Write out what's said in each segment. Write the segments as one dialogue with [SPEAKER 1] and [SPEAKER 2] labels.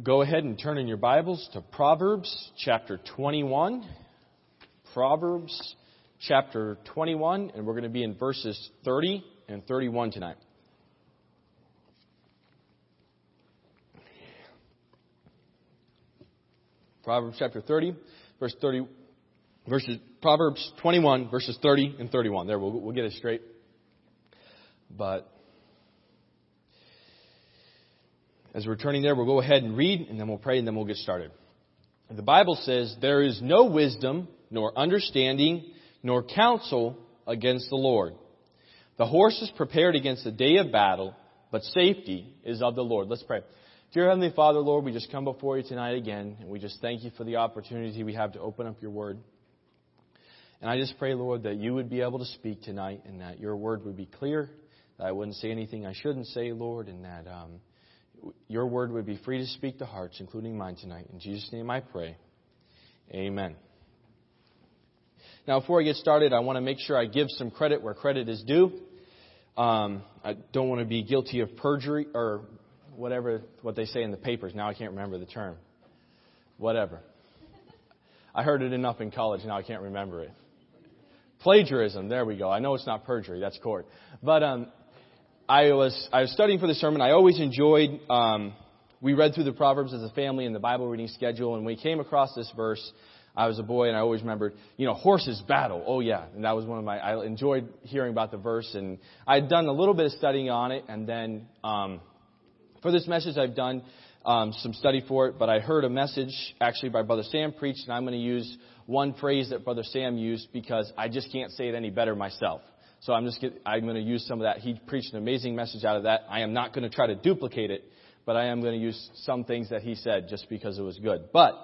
[SPEAKER 1] Go ahead and turn in your Bibles to Proverbs chapter 21. Proverbs chapter 21, and we're going to be in verses 30 and 31 tonight. Proverbs chapter 30, verse 30, verses, Proverbs 21, verses 30 and 31. There, we'll, we'll get it straight. But as we're turning there, we'll go ahead and read, and then we'll pray, and then we'll get started. The Bible says, There is no wisdom, nor understanding, nor counsel against the Lord. The horse is prepared against the day of battle, but safety is of the Lord. Let's pray. Dear Heavenly Father, Lord, we just come before you tonight again, and we just thank you for the opportunity we have to open up your word. And I just pray, Lord, that you would be able to speak tonight, and that your word would be clear, that I wouldn't say anything I shouldn't say, Lord, and that um, your word would be free to speak to hearts, including mine tonight. In Jesus' name I pray. Amen. Now, before I get started, I want to make sure I give some credit where credit is due. Um, I don't want to be guilty of perjury or whatever what they say in the papers. Now I can't remember the term. Whatever. I heard it enough in college. Now I can't remember it. Plagiarism. There we go. I know it's not perjury. That's court. But um, I was I was studying for the sermon. I always enjoyed. Um, we read through the Proverbs as a family in the Bible reading schedule, and we came across this verse. I was a boy, and I always remembered, you know, horses battle. Oh yeah, and that was one of my. I enjoyed hearing about the verse, and I had done a little bit of studying on it, and then um, for this message, I've done um, some study for it. But I heard a message actually by Brother Sam preached, and I'm going to use one phrase that Brother Sam used because I just can't say it any better myself. So I'm just get, I'm going to use some of that. He preached an amazing message out of that. I am not going to try to duplicate it, but I am going to use some things that he said just because it was good. But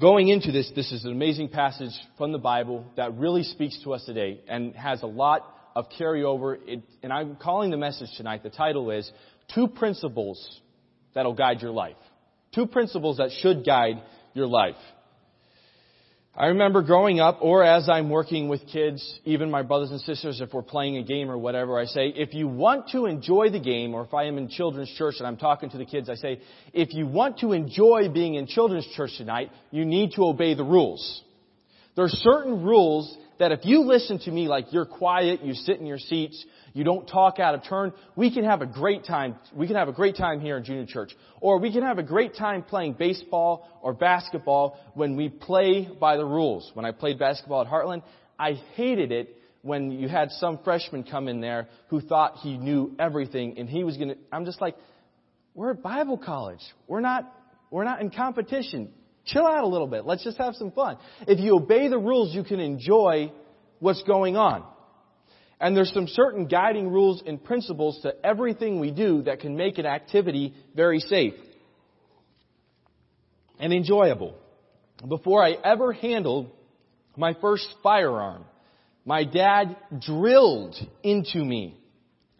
[SPEAKER 1] going into this, this is an amazing passage from the Bible that really speaks to us today and has a lot of carryover. It, and I'm calling the message tonight. The title is Two Principles That'll Guide Your Life. Two principles that should guide your life. I remember growing up, or as I'm working with kids, even my brothers and sisters, if we're playing a game or whatever, I say, if you want to enjoy the game, or if I am in children's church and I'm talking to the kids, I say, if you want to enjoy being in children's church tonight, you need to obey the rules. There are certain rules that if you listen to me like you're quiet, you sit in your seats, you don't talk out of turn, we can have a great time. We can have a great time here in junior church. Or we can have a great time playing baseball or basketball when we play by the rules. When I played basketball at Heartland, I hated it when you had some freshman come in there who thought he knew everything and he was going to, I'm just like, we're at Bible college. We're not, we're not in competition. Chill out a little bit. Let's just have some fun. If you obey the rules, you can enjoy what's going on. And there's some certain guiding rules and principles to everything we do that can make an activity very safe and enjoyable. Before I ever handled my first firearm, my dad drilled into me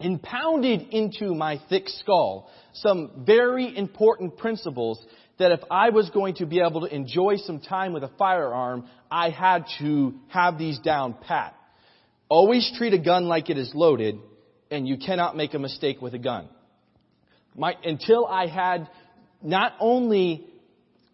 [SPEAKER 1] and pounded into my thick skull some very important principles that if I was going to be able to enjoy some time with a firearm, I had to have these down pat. Always treat a gun like it is loaded, and you cannot make a mistake with a gun. My, until I had not only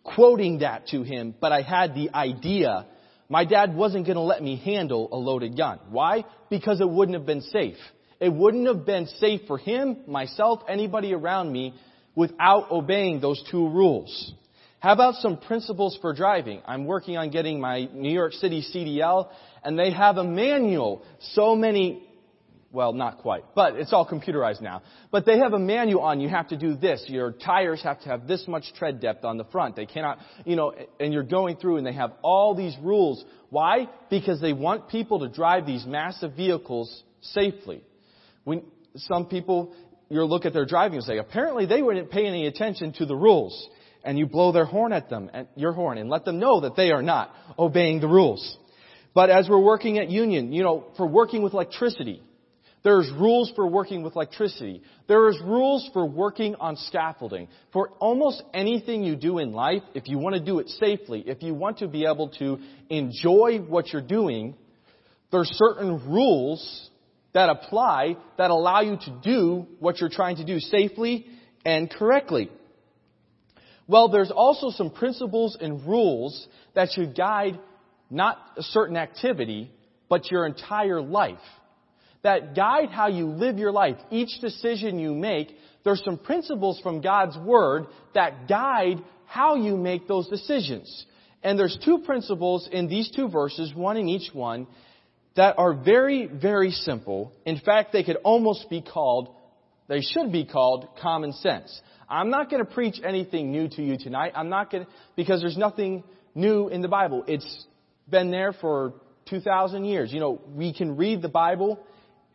[SPEAKER 1] quoting that to him, but I had the idea, my dad wasn't going to let me handle a loaded gun. Why? Because it wouldn't have been safe. It wouldn't have been safe for him, myself, anybody around me without obeying those two rules. How about some principles for driving? I'm working on getting my New York City CDL and they have a manual. So many, well, not quite, but it's all computerized now. But they have a manual on you have to do this. Your tires have to have this much tread depth on the front. They cannot, you know, and you're going through and they have all these rules. Why? Because they want people to drive these massive vehicles safely. When some people, you look at their driving and say, apparently they wouldn't pay any attention to the rules. And you blow their horn at them, at your horn, and let them know that they are not obeying the rules. But as we're working at Union, you know, for working with electricity, there's rules for working with electricity. There's rules for working on scaffolding. For almost anything you do in life, if you want to do it safely, if you want to be able to enjoy what you're doing, there's certain rules that apply that allow you to do what you're trying to do safely and correctly. Well, there's also some principles and rules that should guide not a certain activity, but your entire life. That guide how you live your life. Each decision you make, there's some principles from God's Word that guide how you make those decisions. And there's two principles in these two verses, one in each one, that are very, very simple. In fact, they could almost be called, they should be called common sense. I'm not going to preach anything new to you tonight. I'm not going to, because there's nothing new in the Bible. It's been there for 2,000 years. You know, we can read the Bible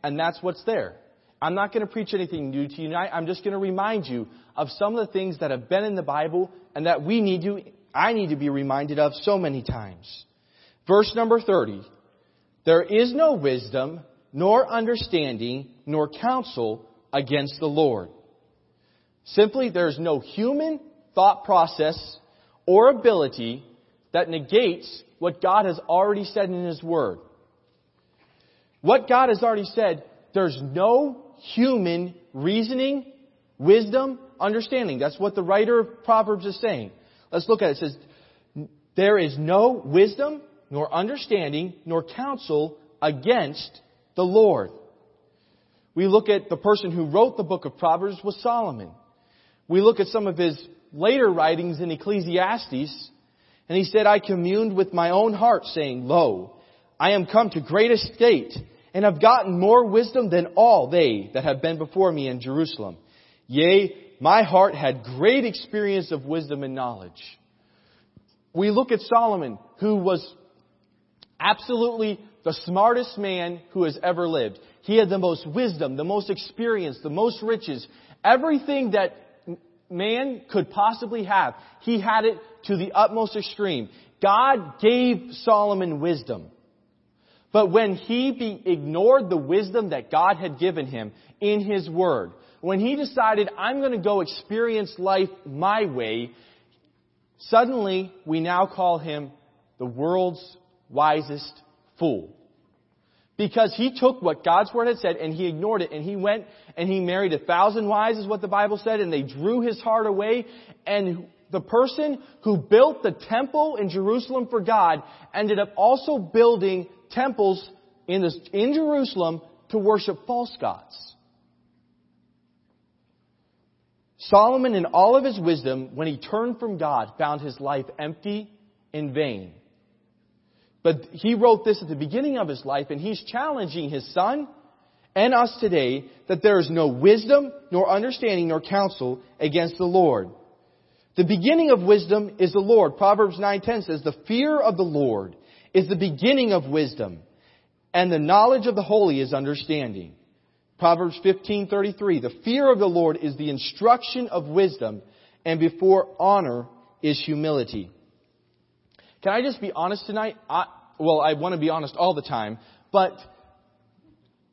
[SPEAKER 1] and that's what's there. I'm not going to preach anything new to you tonight. I'm just going to remind you of some of the things that have been in the Bible and that we need to, I need to be reminded of so many times. Verse number 30. There is no wisdom, nor understanding, nor counsel against the Lord. Simply, there's no human thought process or ability that negates what God has already said in His Word. What God has already said, there's no human reasoning, wisdom, understanding. That's what the writer of Proverbs is saying. Let's look at it. It says, There is no wisdom, nor understanding, nor counsel against the Lord. We look at the person who wrote the book of Proverbs was Solomon. We look at some of his later writings in Ecclesiastes, and he said, I communed with my own heart, saying, Lo, I am come to great estate, and have gotten more wisdom than all they that have been before me in Jerusalem. Yea, my heart had great experience of wisdom and knowledge. We look at Solomon, who was absolutely the smartest man who has ever lived. He had the most wisdom, the most experience, the most riches, everything that man could possibly have. He had it to the utmost extreme. God gave Solomon wisdom. But when he ignored the wisdom that God had given him in his word, when he decided, I'm going to go experience life my way, suddenly we now call him the world's wisest fool. Because he took what God's word had said and he ignored it and he went and he married a thousand wives is what the Bible said and they drew his heart away and the person who built the temple in Jerusalem for God ended up also building temples in, this, in Jerusalem to worship false gods. Solomon, in all of his wisdom, when he turned from God, found his life empty and vain. But he wrote this at the beginning of his life, and he's challenging his son and us today that there is no wisdom, nor understanding, nor counsel against the Lord. The beginning of wisdom is the Lord. Proverbs 9:10 says, "The fear of the Lord is the beginning of wisdom, and the knowledge of the holy is understanding." Proverbs 15:33, "The fear of the Lord is the instruction of wisdom, and before honor is humility." Can I just be honest tonight? I, well, I want to be honest all the time, but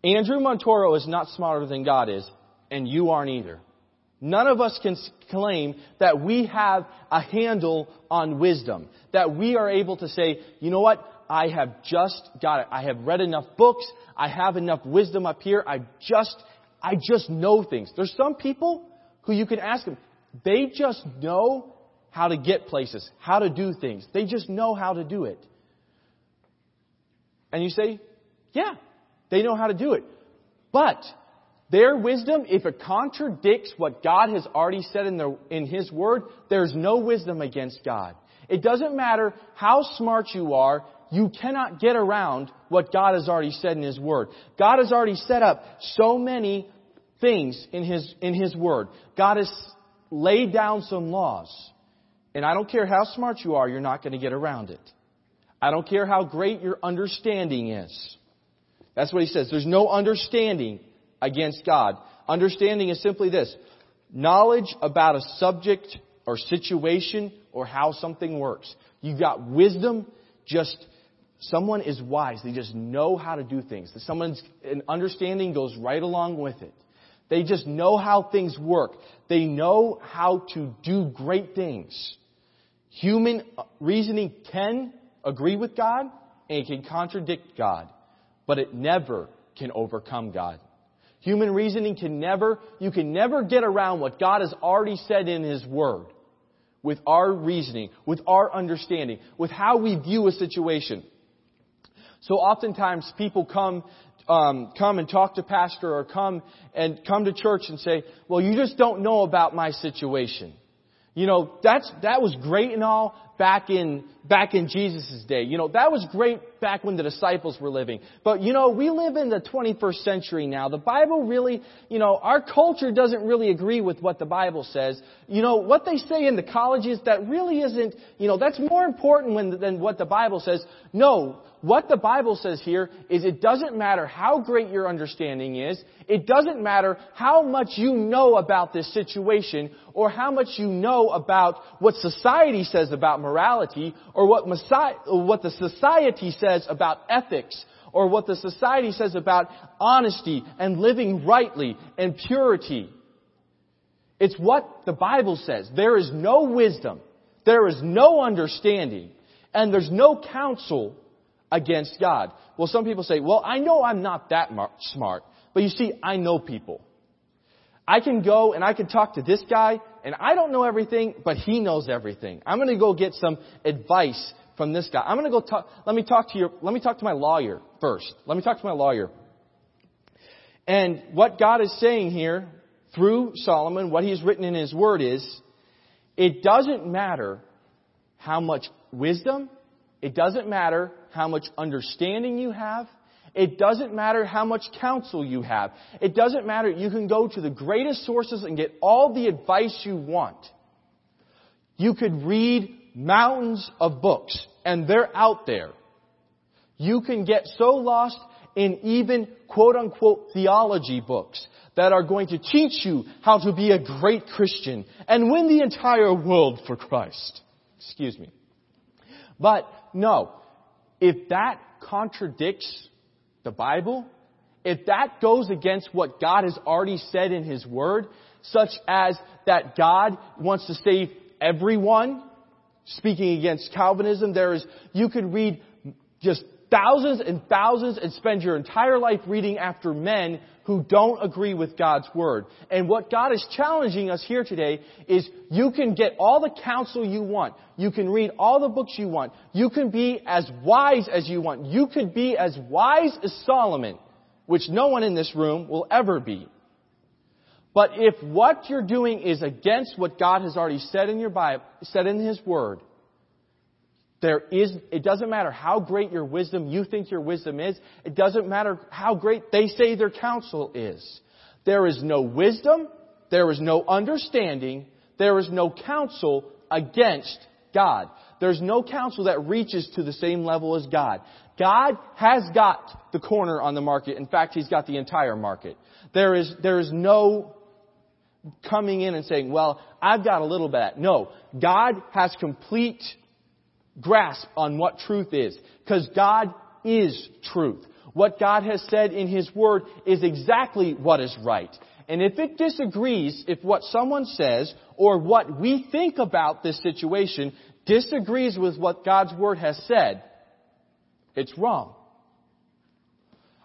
[SPEAKER 1] Andrew Montoro is not smarter than God is, and you aren't either. None of us can claim that we have a handle on wisdom, that we are able to say, you know what? I have just got it. I have read enough books. I have enough wisdom up here. I just, I just know things. There's some people who you can ask them, they just know how to get places, how to do things. They just know how to do it. And you say, yeah, they know how to do it. But their wisdom, if it contradicts what God has already said in, the, in His Word, there's no wisdom against God. It doesn't matter how smart you are, you cannot get around what God has already said in His Word. God has already set up so many things in His, in His Word. God has laid down some laws. And I don't care how smart you are, you're not going to get around it. I don't care how great your understanding is. That's what he says. There's no understanding against God. Understanding is simply this knowledge about a subject or situation or how something works. You've got wisdom, just someone is wise. They just know how to do things. Someone's an understanding goes right along with it. They just know how things work. They know how to do great things. Human reasoning can agree with God and it can contradict God, but it never can overcome God. Human reasoning can never, you can never get around what God has already said in His Word. with our reasoning, with our understanding, with how we view a situation. So oftentimes people come, um, come and talk to pastor or come and come to church and say, well, you just don't know about my situation. You know, that's, that was great and all back in, back in Jesus' day. You know, that was great back when the disciples were living. But, you know, we live in the 21st century now. The Bible really, you know, our culture doesn't really agree with what the Bible says. You know, what they say in the colleges, that really isn't, you know, that's more important when, than what the Bible says. No, what the Bible says here is it doesn't matter how great your understanding is. It doesn't matter how much you know about this situation or how much you know about what society says about morality or what, Messiah, what the society says about ethics or what the society says about honesty and living rightly and purity. It's what the Bible says. There is no wisdom. There is no understanding. And there's no counsel against God. Well, some people say, well, I know I'm not that smart, but you see, I know people. I can go and I can talk to this guy, and I don't know everything, but he knows everything. I'm going to go get some advice from this guy. I'm going to go talk, let me talk to your, let me talk to my lawyer first. Let me talk to my lawyer. And what God is saying here through Solomon, what he's written in his word is, it doesn't matter how much wisdom, it doesn't matter how much understanding you have. It doesn't matter how much counsel you have. It doesn't matter. You can go to the greatest sources and get all the advice you want. You could read mountains of books, and they're out there. You can get so lost in even quote unquote theology books that are going to teach you how to be a great Christian and win the entire world for Christ. Excuse me. But no, if that contradicts the Bible, if that goes against what God has already said in His Word, such as that God wants to save everyone, speaking against Calvinism, there is, you could read just thousands and thousands and spend your entire life reading after men who don't agree with God's Word. And what God is challenging us here today is you can get all the counsel you want. You can read all the books you want. You can be as wise as you want. You could be as wise as Solomon, which no one in this room will ever be. But if what you're doing is against what God has already said in your Bible, said in His Word, there is, it doesn't matter how great your wisdom you think your wisdom is. It doesn't matter how great they say their counsel is. There is no wisdom. There is no understanding. There is no counsel against God. There's no counsel that reaches to the same level as God. God has got the corner on the market. In fact, He's got the entire market. There is, there is no coming in and saying, well, I've got a little bit. No. God has complete grasp on what truth is. Because God is truth. What God has said in His Word is exactly what is right. And if it disagrees, if what someone says or what we think about this situation disagrees with what God's Word has said, it's wrong.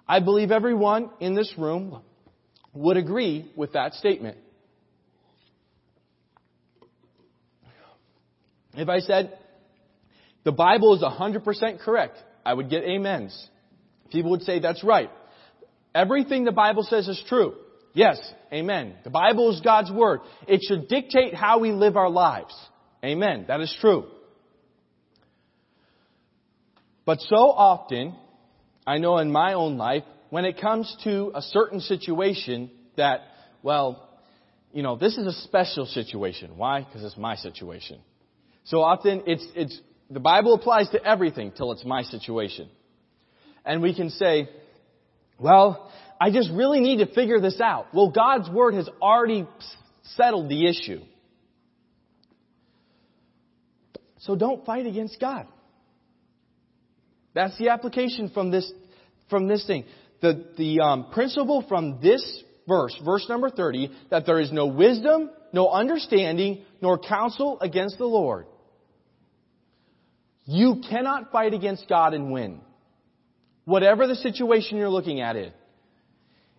[SPEAKER 1] I believe everyone in this room would agree with that statement. If I said, the Bible is 100% correct, I would get amens. People would say, that's right. Everything the Bible says is true. Yes, amen. The Bible is God's Word. It should dictate how we live our lives. Amen. That is true. But so often, I know in my own life, when it comes to a certain situation that, well, you know, this is a special situation. Why? Because it's my situation. So often it's, it's the Bible applies to everything till it's my situation. And we can say, well, I just really need to figure this out. Well, God's Word has already settled the issue. So don't fight against God. That's the application from this, from this thing. The, the um, principle from this verse, verse number 30, that there is no wisdom, no understanding, nor counsel against the Lord. You cannot fight against God and win. Whatever the situation you're looking at it.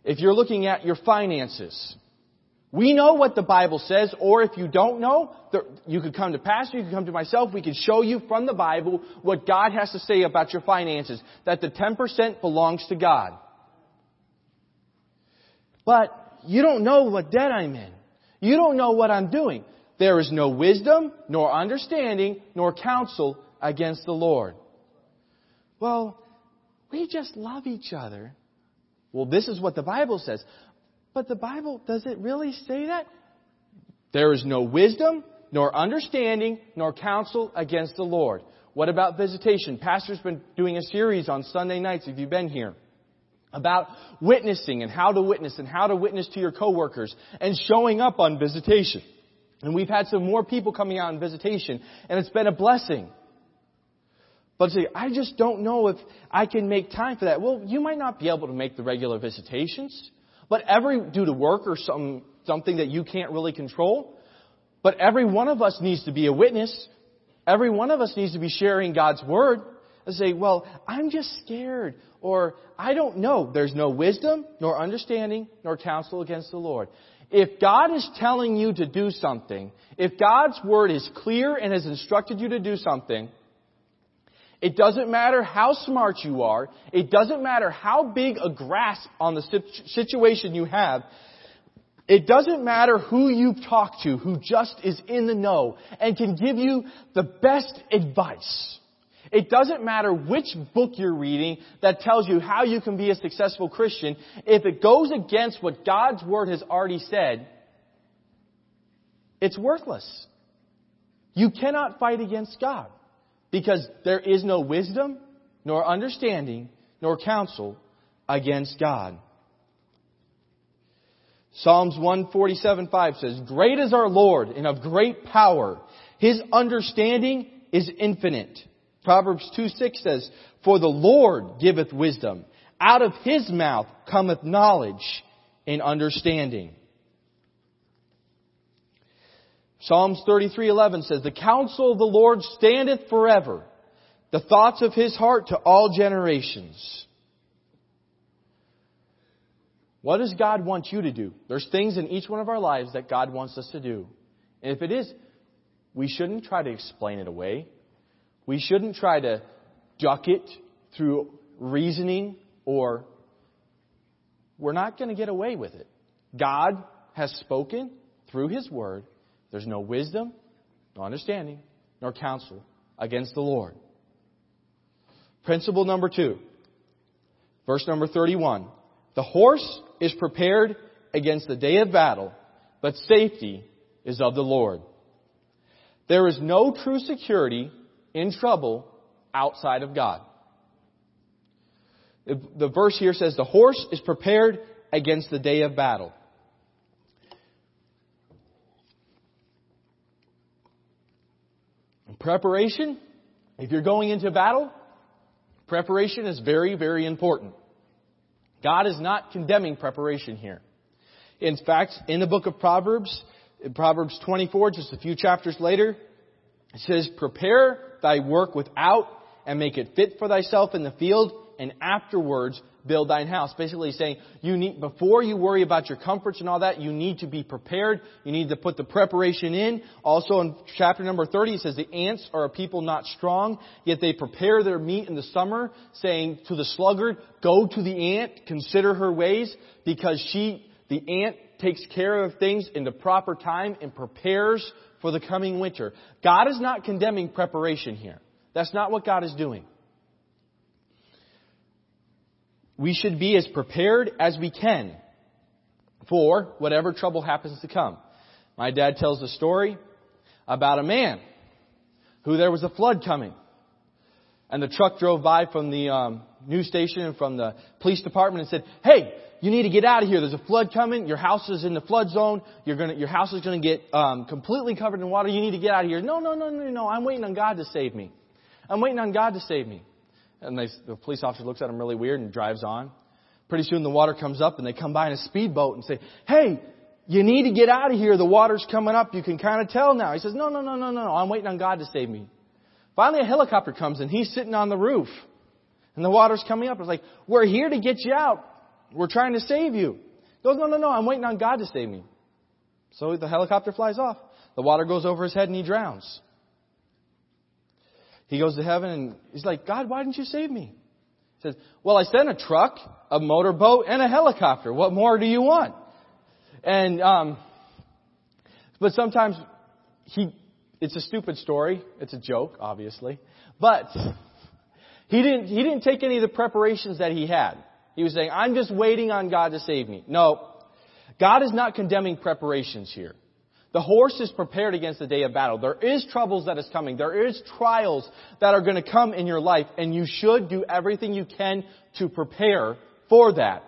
[SPEAKER 1] If you're looking at your finances, We know what the Bible says, or if you don't know, you could come to Pastor, you could come to myself, we could show you from the Bible what God has to say about your finances. That the 10% belongs to God. But you don't know what debt I'm in. You don't know what I'm doing. There is no wisdom, nor understanding, nor counsel against the Lord. Well, we just love each other. Well, this is what the Bible says. But the Bible, does it really say that? There is no wisdom, nor understanding, nor counsel against the Lord. What about visitation? Pastor's been doing a series on Sunday nights, if you've been here, about witnessing and how to witness and how to witness to your coworkers and showing up on visitation. And we've had some more people coming out on visitation, and it's been a blessing. But say, I just don't know if I can make time for that. Well, you might not be able to make the regular visitations. But every, due to work or some, something that you can't really control, but every one of us needs to be a witness. Every one of us needs to be sharing God's Word and say, well, I'm just scared, or I don't know. There's no wisdom, nor understanding, nor counsel against the Lord. If God is telling you to do something, if God's Word is clear and has instructed you to do something, doesn't matter how smart you are. It doesn't matter how big a grasp on the situation you have. It doesn't matter who you've talked to, who just is in the know and can give you the best advice. It doesn't matter which book you're reading that tells you how you can be a successful Christian. If it goes against what God's Word has already said, it's worthless. You cannot fight against God. Because there is no wisdom, nor understanding, nor counsel against God. Psalms 147:5 says, Great is our Lord and of great power. His understanding is infinite. Proverbs 2:6 says, For the Lord giveth wisdom. Out of his mouth cometh knowledge and understanding. Psalms 33:11 says, "The counsel of the Lord standeth forever, the thoughts of his heart to all generations." What does God want you to do? There's things in each one of our lives that God wants us to do. And if it is, we shouldn't try to explain it away. We shouldn't try to duck it through reasoning or we're not going to get away with it. God has spoken through His Word there's no wisdom, no understanding, nor counsel against the Lord. Principle number two, verse number 31. The horse is prepared against the day of battle, but safety is of the Lord. There is no true security in trouble outside of God. The verse here says the horse is prepared against the day of battle. Preparation, if you're going into battle, preparation is very, very important. God is not condemning preparation here. In fact, in the book of Proverbs, in Proverbs 24, just a few chapters later, it says, Prepare thy work without and make it fit for thyself in the field, and afterwards build thine house. Basically saying, you need, before you worry about your comforts and all that, you need to be prepared. You need to put the preparation in. Also in chapter number 30, it says, the ants are a people not strong, yet they prepare their meat in the summer, saying to the sluggard, go to the ant, consider her ways, because she, the ant takes care of things in the proper time and prepares for the coming winter. God is not condemning preparation here. That's not what God is doing we should be as prepared as we can for whatever trouble happens to come. My dad tells a story about a man who there was a flood coming. And the truck drove by from the um, news station and from the police department and said, "Hey, you need to get out of here. There's a flood coming. Your house is in the flood zone. You're gonna, your house is going to get um, completely covered in water. You need to get out of here." No, no, no, no, no. I'm waiting on God to save me. I'm waiting on God to save me. And they, the police officer looks at him really weird and drives on. Pretty soon the water comes up and they come by in a speedboat and say, hey, you need to get out of here. The water's coming up. You can kind of tell now. He says, no, no, no, no, no. I'm waiting on God to save me. Finally a helicopter comes and he's sitting on the roof and the water's coming up. It's like, we're here to get you out. We're trying to save you. He goes, no, no, no. I'm waiting on God to save me. So the helicopter flies off. The water goes over his head and he drowns. He goes to heaven and he's like, God, why didn't you save me? He says, Well, I sent a truck, a motorboat, and a helicopter. What more do you want? And, um, but sometimes he, it's a stupid story. It's a joke, obviously. But he didn't, he didn't take any of the preparations that he had. He was saying, I'm just waiting on God to save me. No. God is not condemning preparations here. The horse is prepared against the day of battle. There is troubles that is coming. There is trials that are going to come in your life, and you should do everything you can to prepare for that.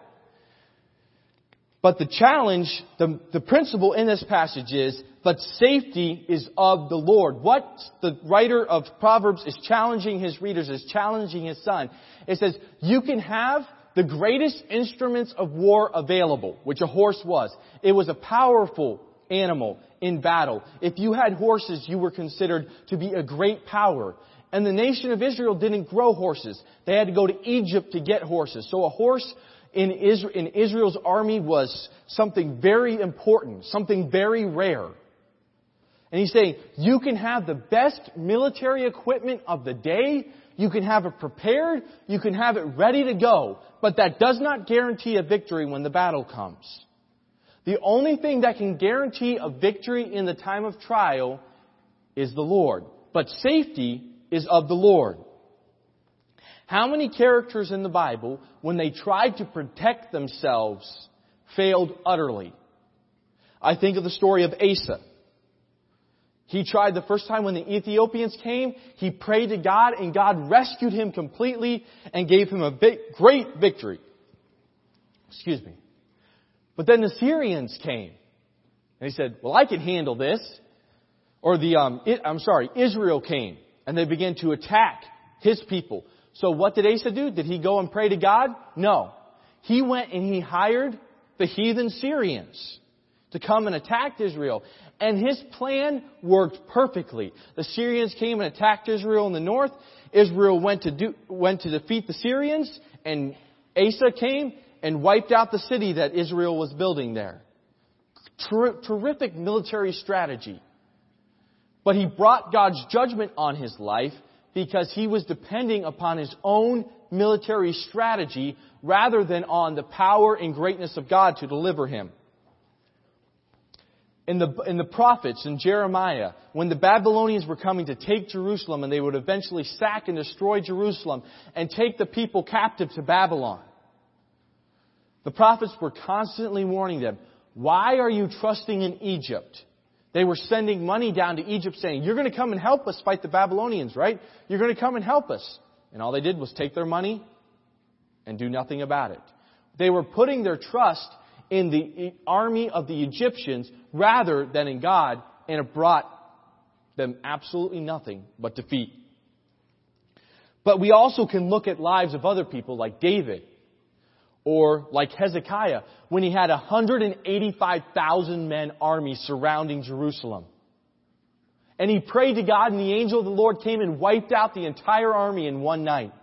[SPEAKER 1] But the challenge, the, the principle in this passage is, but safety is of the Lord. What the writer of Proverbs is challenging his readers, is challenging his son. It says, you can have the greatest instruments of war available, which a horse was. It was a powerful animal in battle. If you had horses, you were considered to be a great power. And the nation of Israel didn't grow horses. They had to go to Egypt to get horses. So a horse in, Israel's army was something very important, something very rare. And he's saying, you can have the best military equipment of the day, you can have it prepared, you can have it ready to go, but that does not guarantee a victory when the battle comes. The only thing that can guarantee a victory in the time of trial is the Lord. But safety is of the Lord. How many characters in the Bible, when they tried to protect themselves, failed utterly? I think of the story of Asa. He tried the first time when the Ethiopians came, he prayed to God and God rescued him completely and gave him a great victory. Excuse me. But then the Syrians came. And he said, well, I can handle this. Or the, um, it, I'm sorry, Israel came. And they began to attack his people. So what did Asa do? Did he go and pray to God? No. He went and he hired the heathen Syrians to come and attack Israel. And his plan worked perfectly. The Syrians came and attacked Israel in the north. Israel went to do, went to defeat the Syrians and Asa came and wiped out the city that Israel was building there. Ter- terrific military strategy. But he brought God's judgment on his life because he was depending upon his own military strategy rather than on the power and greatness of God to deliver him. In the, in the prophets, in Jeremiah, when the Babylonians were coming to take Jerusalem and they would eventually sack and destroy Jerusalem and take the people captive to Babylon, the prophets were constantly warning them, why are you trusting in Egypt? They were sending money down to Egypt saying, you're going to come and help us fight the Babylonians, right? You're going to come and help us. And all they did was take their money and do nothing about it. They were putting their trust in the army of the Egyptians rather than in God, and it brought them absolutely nothing but defeat. But we also can look at lives of other people like David or like Hezekiah, when he had a 185,000 men army surrounding Jerusalem. And he prayed to God and the angel of the Lord came and wiped out the entire army in one night.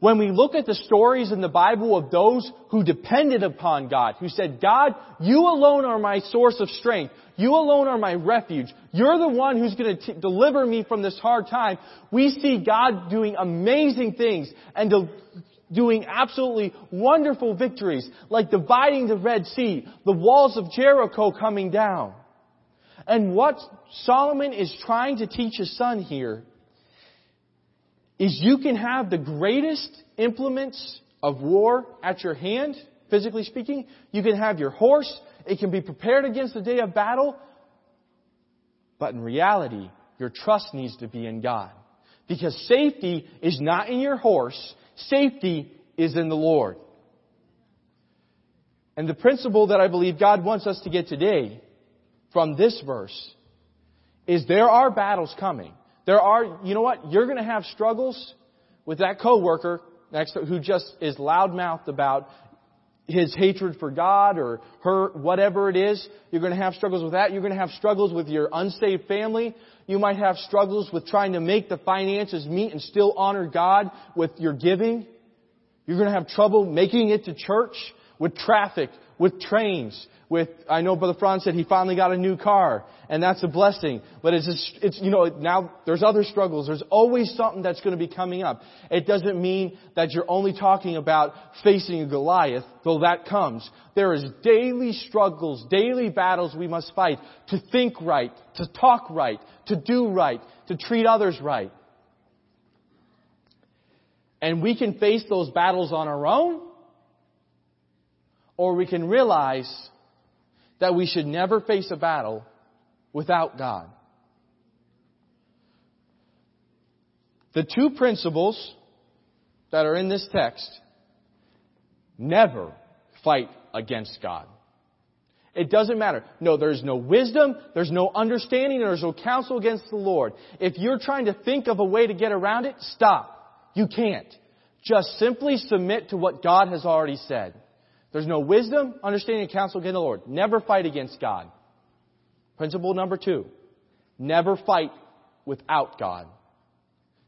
[SPEAKER 1] When we look at the stories in the Bible of those who depended upon God, who said, God, you alone are my source of strength. You alone are my refuge. You're the one who's going to deliver me from this hard time. We see God doing amazing things and doing absolutely wonderful victories, like dividing the Red Sea, the walls of Jericho coming down. And what Solomon is trying to teach his son here is you can have the greatest implements of war at your hand, physically speaking. You can have your horse. It can be prepared against the day of battle. But in reality, your trust needs to be in God. Because safety is not in your horse. Safety is in the Lord. And the principle that I believe God wants us to get today from this verse is there are battles coming. There are, you know what? You're going to have struggles with that coworker next who just is loudmouthed about his hatred for God or her, whatever it is. You're going to have struggles with that. You're going to have struggles with your unsaved family. You might have struggles with trying to make the finances meet and still honor God with your giving. You're going to have trouble making it to church with traffic, with trains, with, I know Brother Franz said he finally got a new car, and that's a blessing. But it's just, it's, you know, now there's other struggles. There's always something that's going to be coming up. It doesn't mean that you're only talking about facing a Goliath, though that comes. There is daily struggles, daily battles we must fight to think right, to talk right, to do right, to treat others right. And we can face those battles on our own, or we can realize that we should never face a battle without God. The two principles that are in this text never fight against God. It doesn't matter. No, there's no wisdom, there's no understanding, there's no counsel against the Lord. If you're trying to think of a way to get around it, stop. You can't. Just simply submit to what God has already said. There's no wisdom, understanding, and counsel against the Lord. Never fight against God. Principle number two. Never fight without God.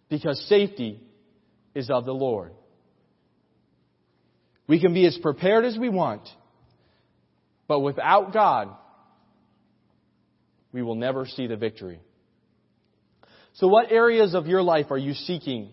[SPEAKER 1] Because safety is of the Lord. We can be as prepared as we want, but without God, we will never see the victory. So what areas of your life are you seeking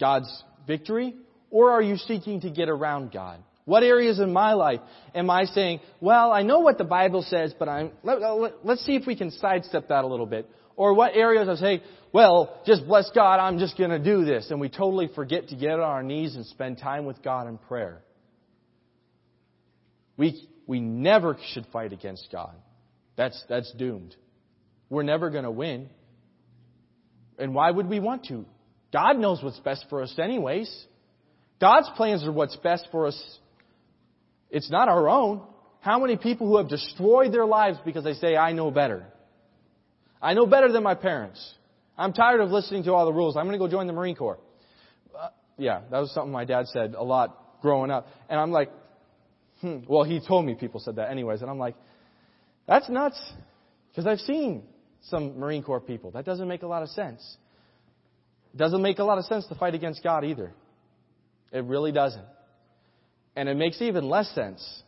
[SPEAKER 1] God's victory? Or are you seeking to get around God? What areas in my life am I saying, well, I know what the Bible says, but I'm, let, let, see if we can sidestep that a little bit. Or what areas I say, well, just bless God, I'm just going to do this. And we totally forget to get on our knees and spend time with God in prayer. We, we never should fight against God. That's, that's doomed. We're never going to win. And why would we want to? God knows what's best for us anyways. God's plans are what's best for us it's not our own. How many people who have destroyed their lives because they say, I know better? I know better than my parents. I'm tired of listening to all the rules. I'm going to go join the Marine Corps. Uh, yeah, that was something my dad said a lot growing up. And I'm like, hmm. Well, he told me people said that anyways. And I'm like, that's nuts. Because I've seen some Marine Corps people. That doesn't make a lot of sense. It doesn't make a lot of sense to fight against God either. It really doesn't. And it makes even less sense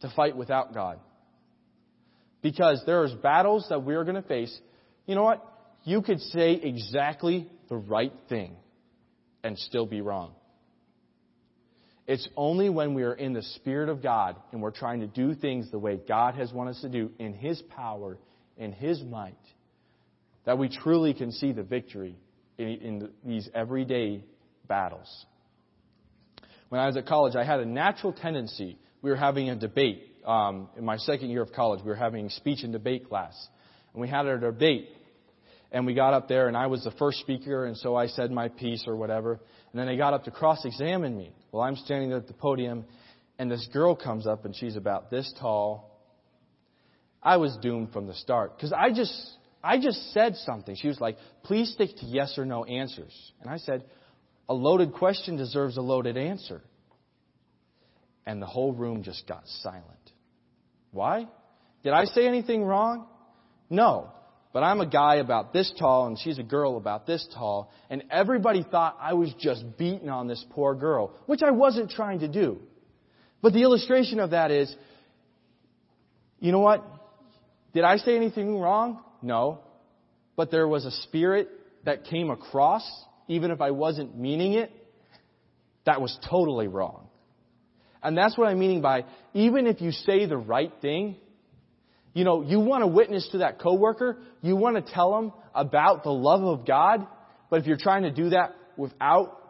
[SPEAKER 1] to fight without God. Because there's battles that we're going to face. You know what? You could say exactly the right thing and still be wrong. It's only when we are in the Spirit of God and we're trying to do things the way God has wanted us to do in His power, in His might, that we truly can see the victory in, in these everyday battles when I was at college, I had a natural tendency. We were having a debate um, in my second year of college. We were having speech and debate class, and we had a debate. And we got up there, and I was the first speaker, and so I said my piece or whatever. And then they got up to cross-examine me. Well, I'm standing there at the podium, and this girl comes up, and she's about this tall. I was doomed from the start because I just I just said something. She was like, "Please stick to yes or no answers," and I said, a loaded question deserves a loaded answer. And the whole room just got silent. Why? Did I say anything wrong? No. But I'm a guy about this tall and she's a girl about this tall, and everybody thought I was just beating on this poor girl, which I wasn't trying to do. But the illustration of that is, you know what? Did I say anything wrong? No. But there was a spirit that came across even if I wasn't meaning it, that was totally wrong. And that's what I'm meaning by even if you say the right thing, you know, you want to witness to that coworker, you want to tell them about the love of God, but if you're trying to do that without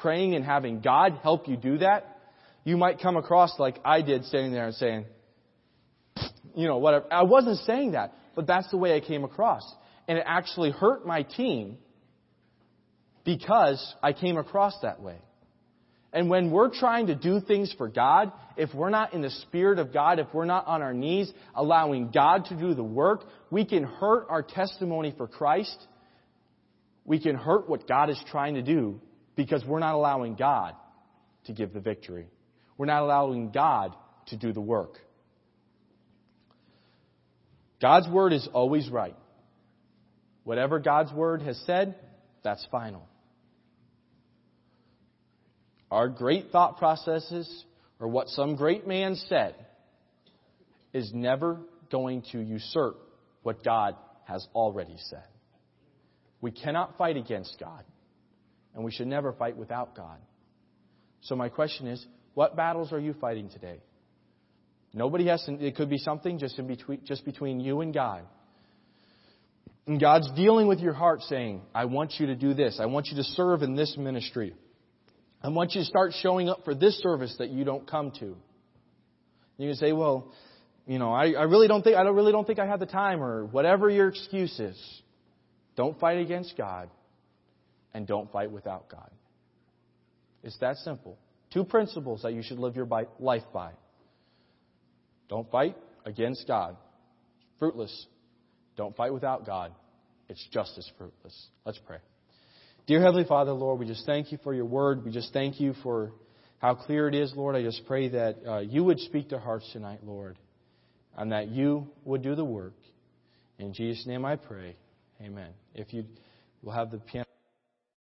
[SPEAKER 1] praying and having God help you do that, you might come across like I did standing there and saying, you know, whatever. I wasn't saying that, but that's the way I came across. And it actually hurt my team because I came across that way. And when we're trying to do things for God, if we're not in the Spirit of God, if we're not on our knees allowing God to do the work, we can hurt our testimony for Christ. We can hurt what God is trying to do because we're not allowing God to give the victory. We're not allowing God to do the work. God's word is always right. Whatever God's word has said, that's final. Our great thought processes or what some great man said is never going to usurp what God has already said. We cannot fight against God, and we should never fight without God. So, my question is what battles are you fighting today? Nobody has to, it could be something just, in between, just between you and God. And God's dealing with your heart saying, I want you to do this. I want you to serve in this ministry. I want you to start showing up for this service that you don't come to. You can say, well, you know, I, I really don't think I don't really don't think I have the time or whatever your excuse is. Don't fight against God and don't fight without God. It's that simple. Two principles that you should live your life by. Don't fight against God. Fruitless. Don't fight without God. It's just as fruitless. Let's pray. Dear Heavenly Father, Lord, we just thank you for your word. We just thank you for how clear it is, Lord. I just pray that uh, you would speak to hearts tonight, Lord, and that you would do the work. In Jesus' name I pray. Amen. If you will have the piano.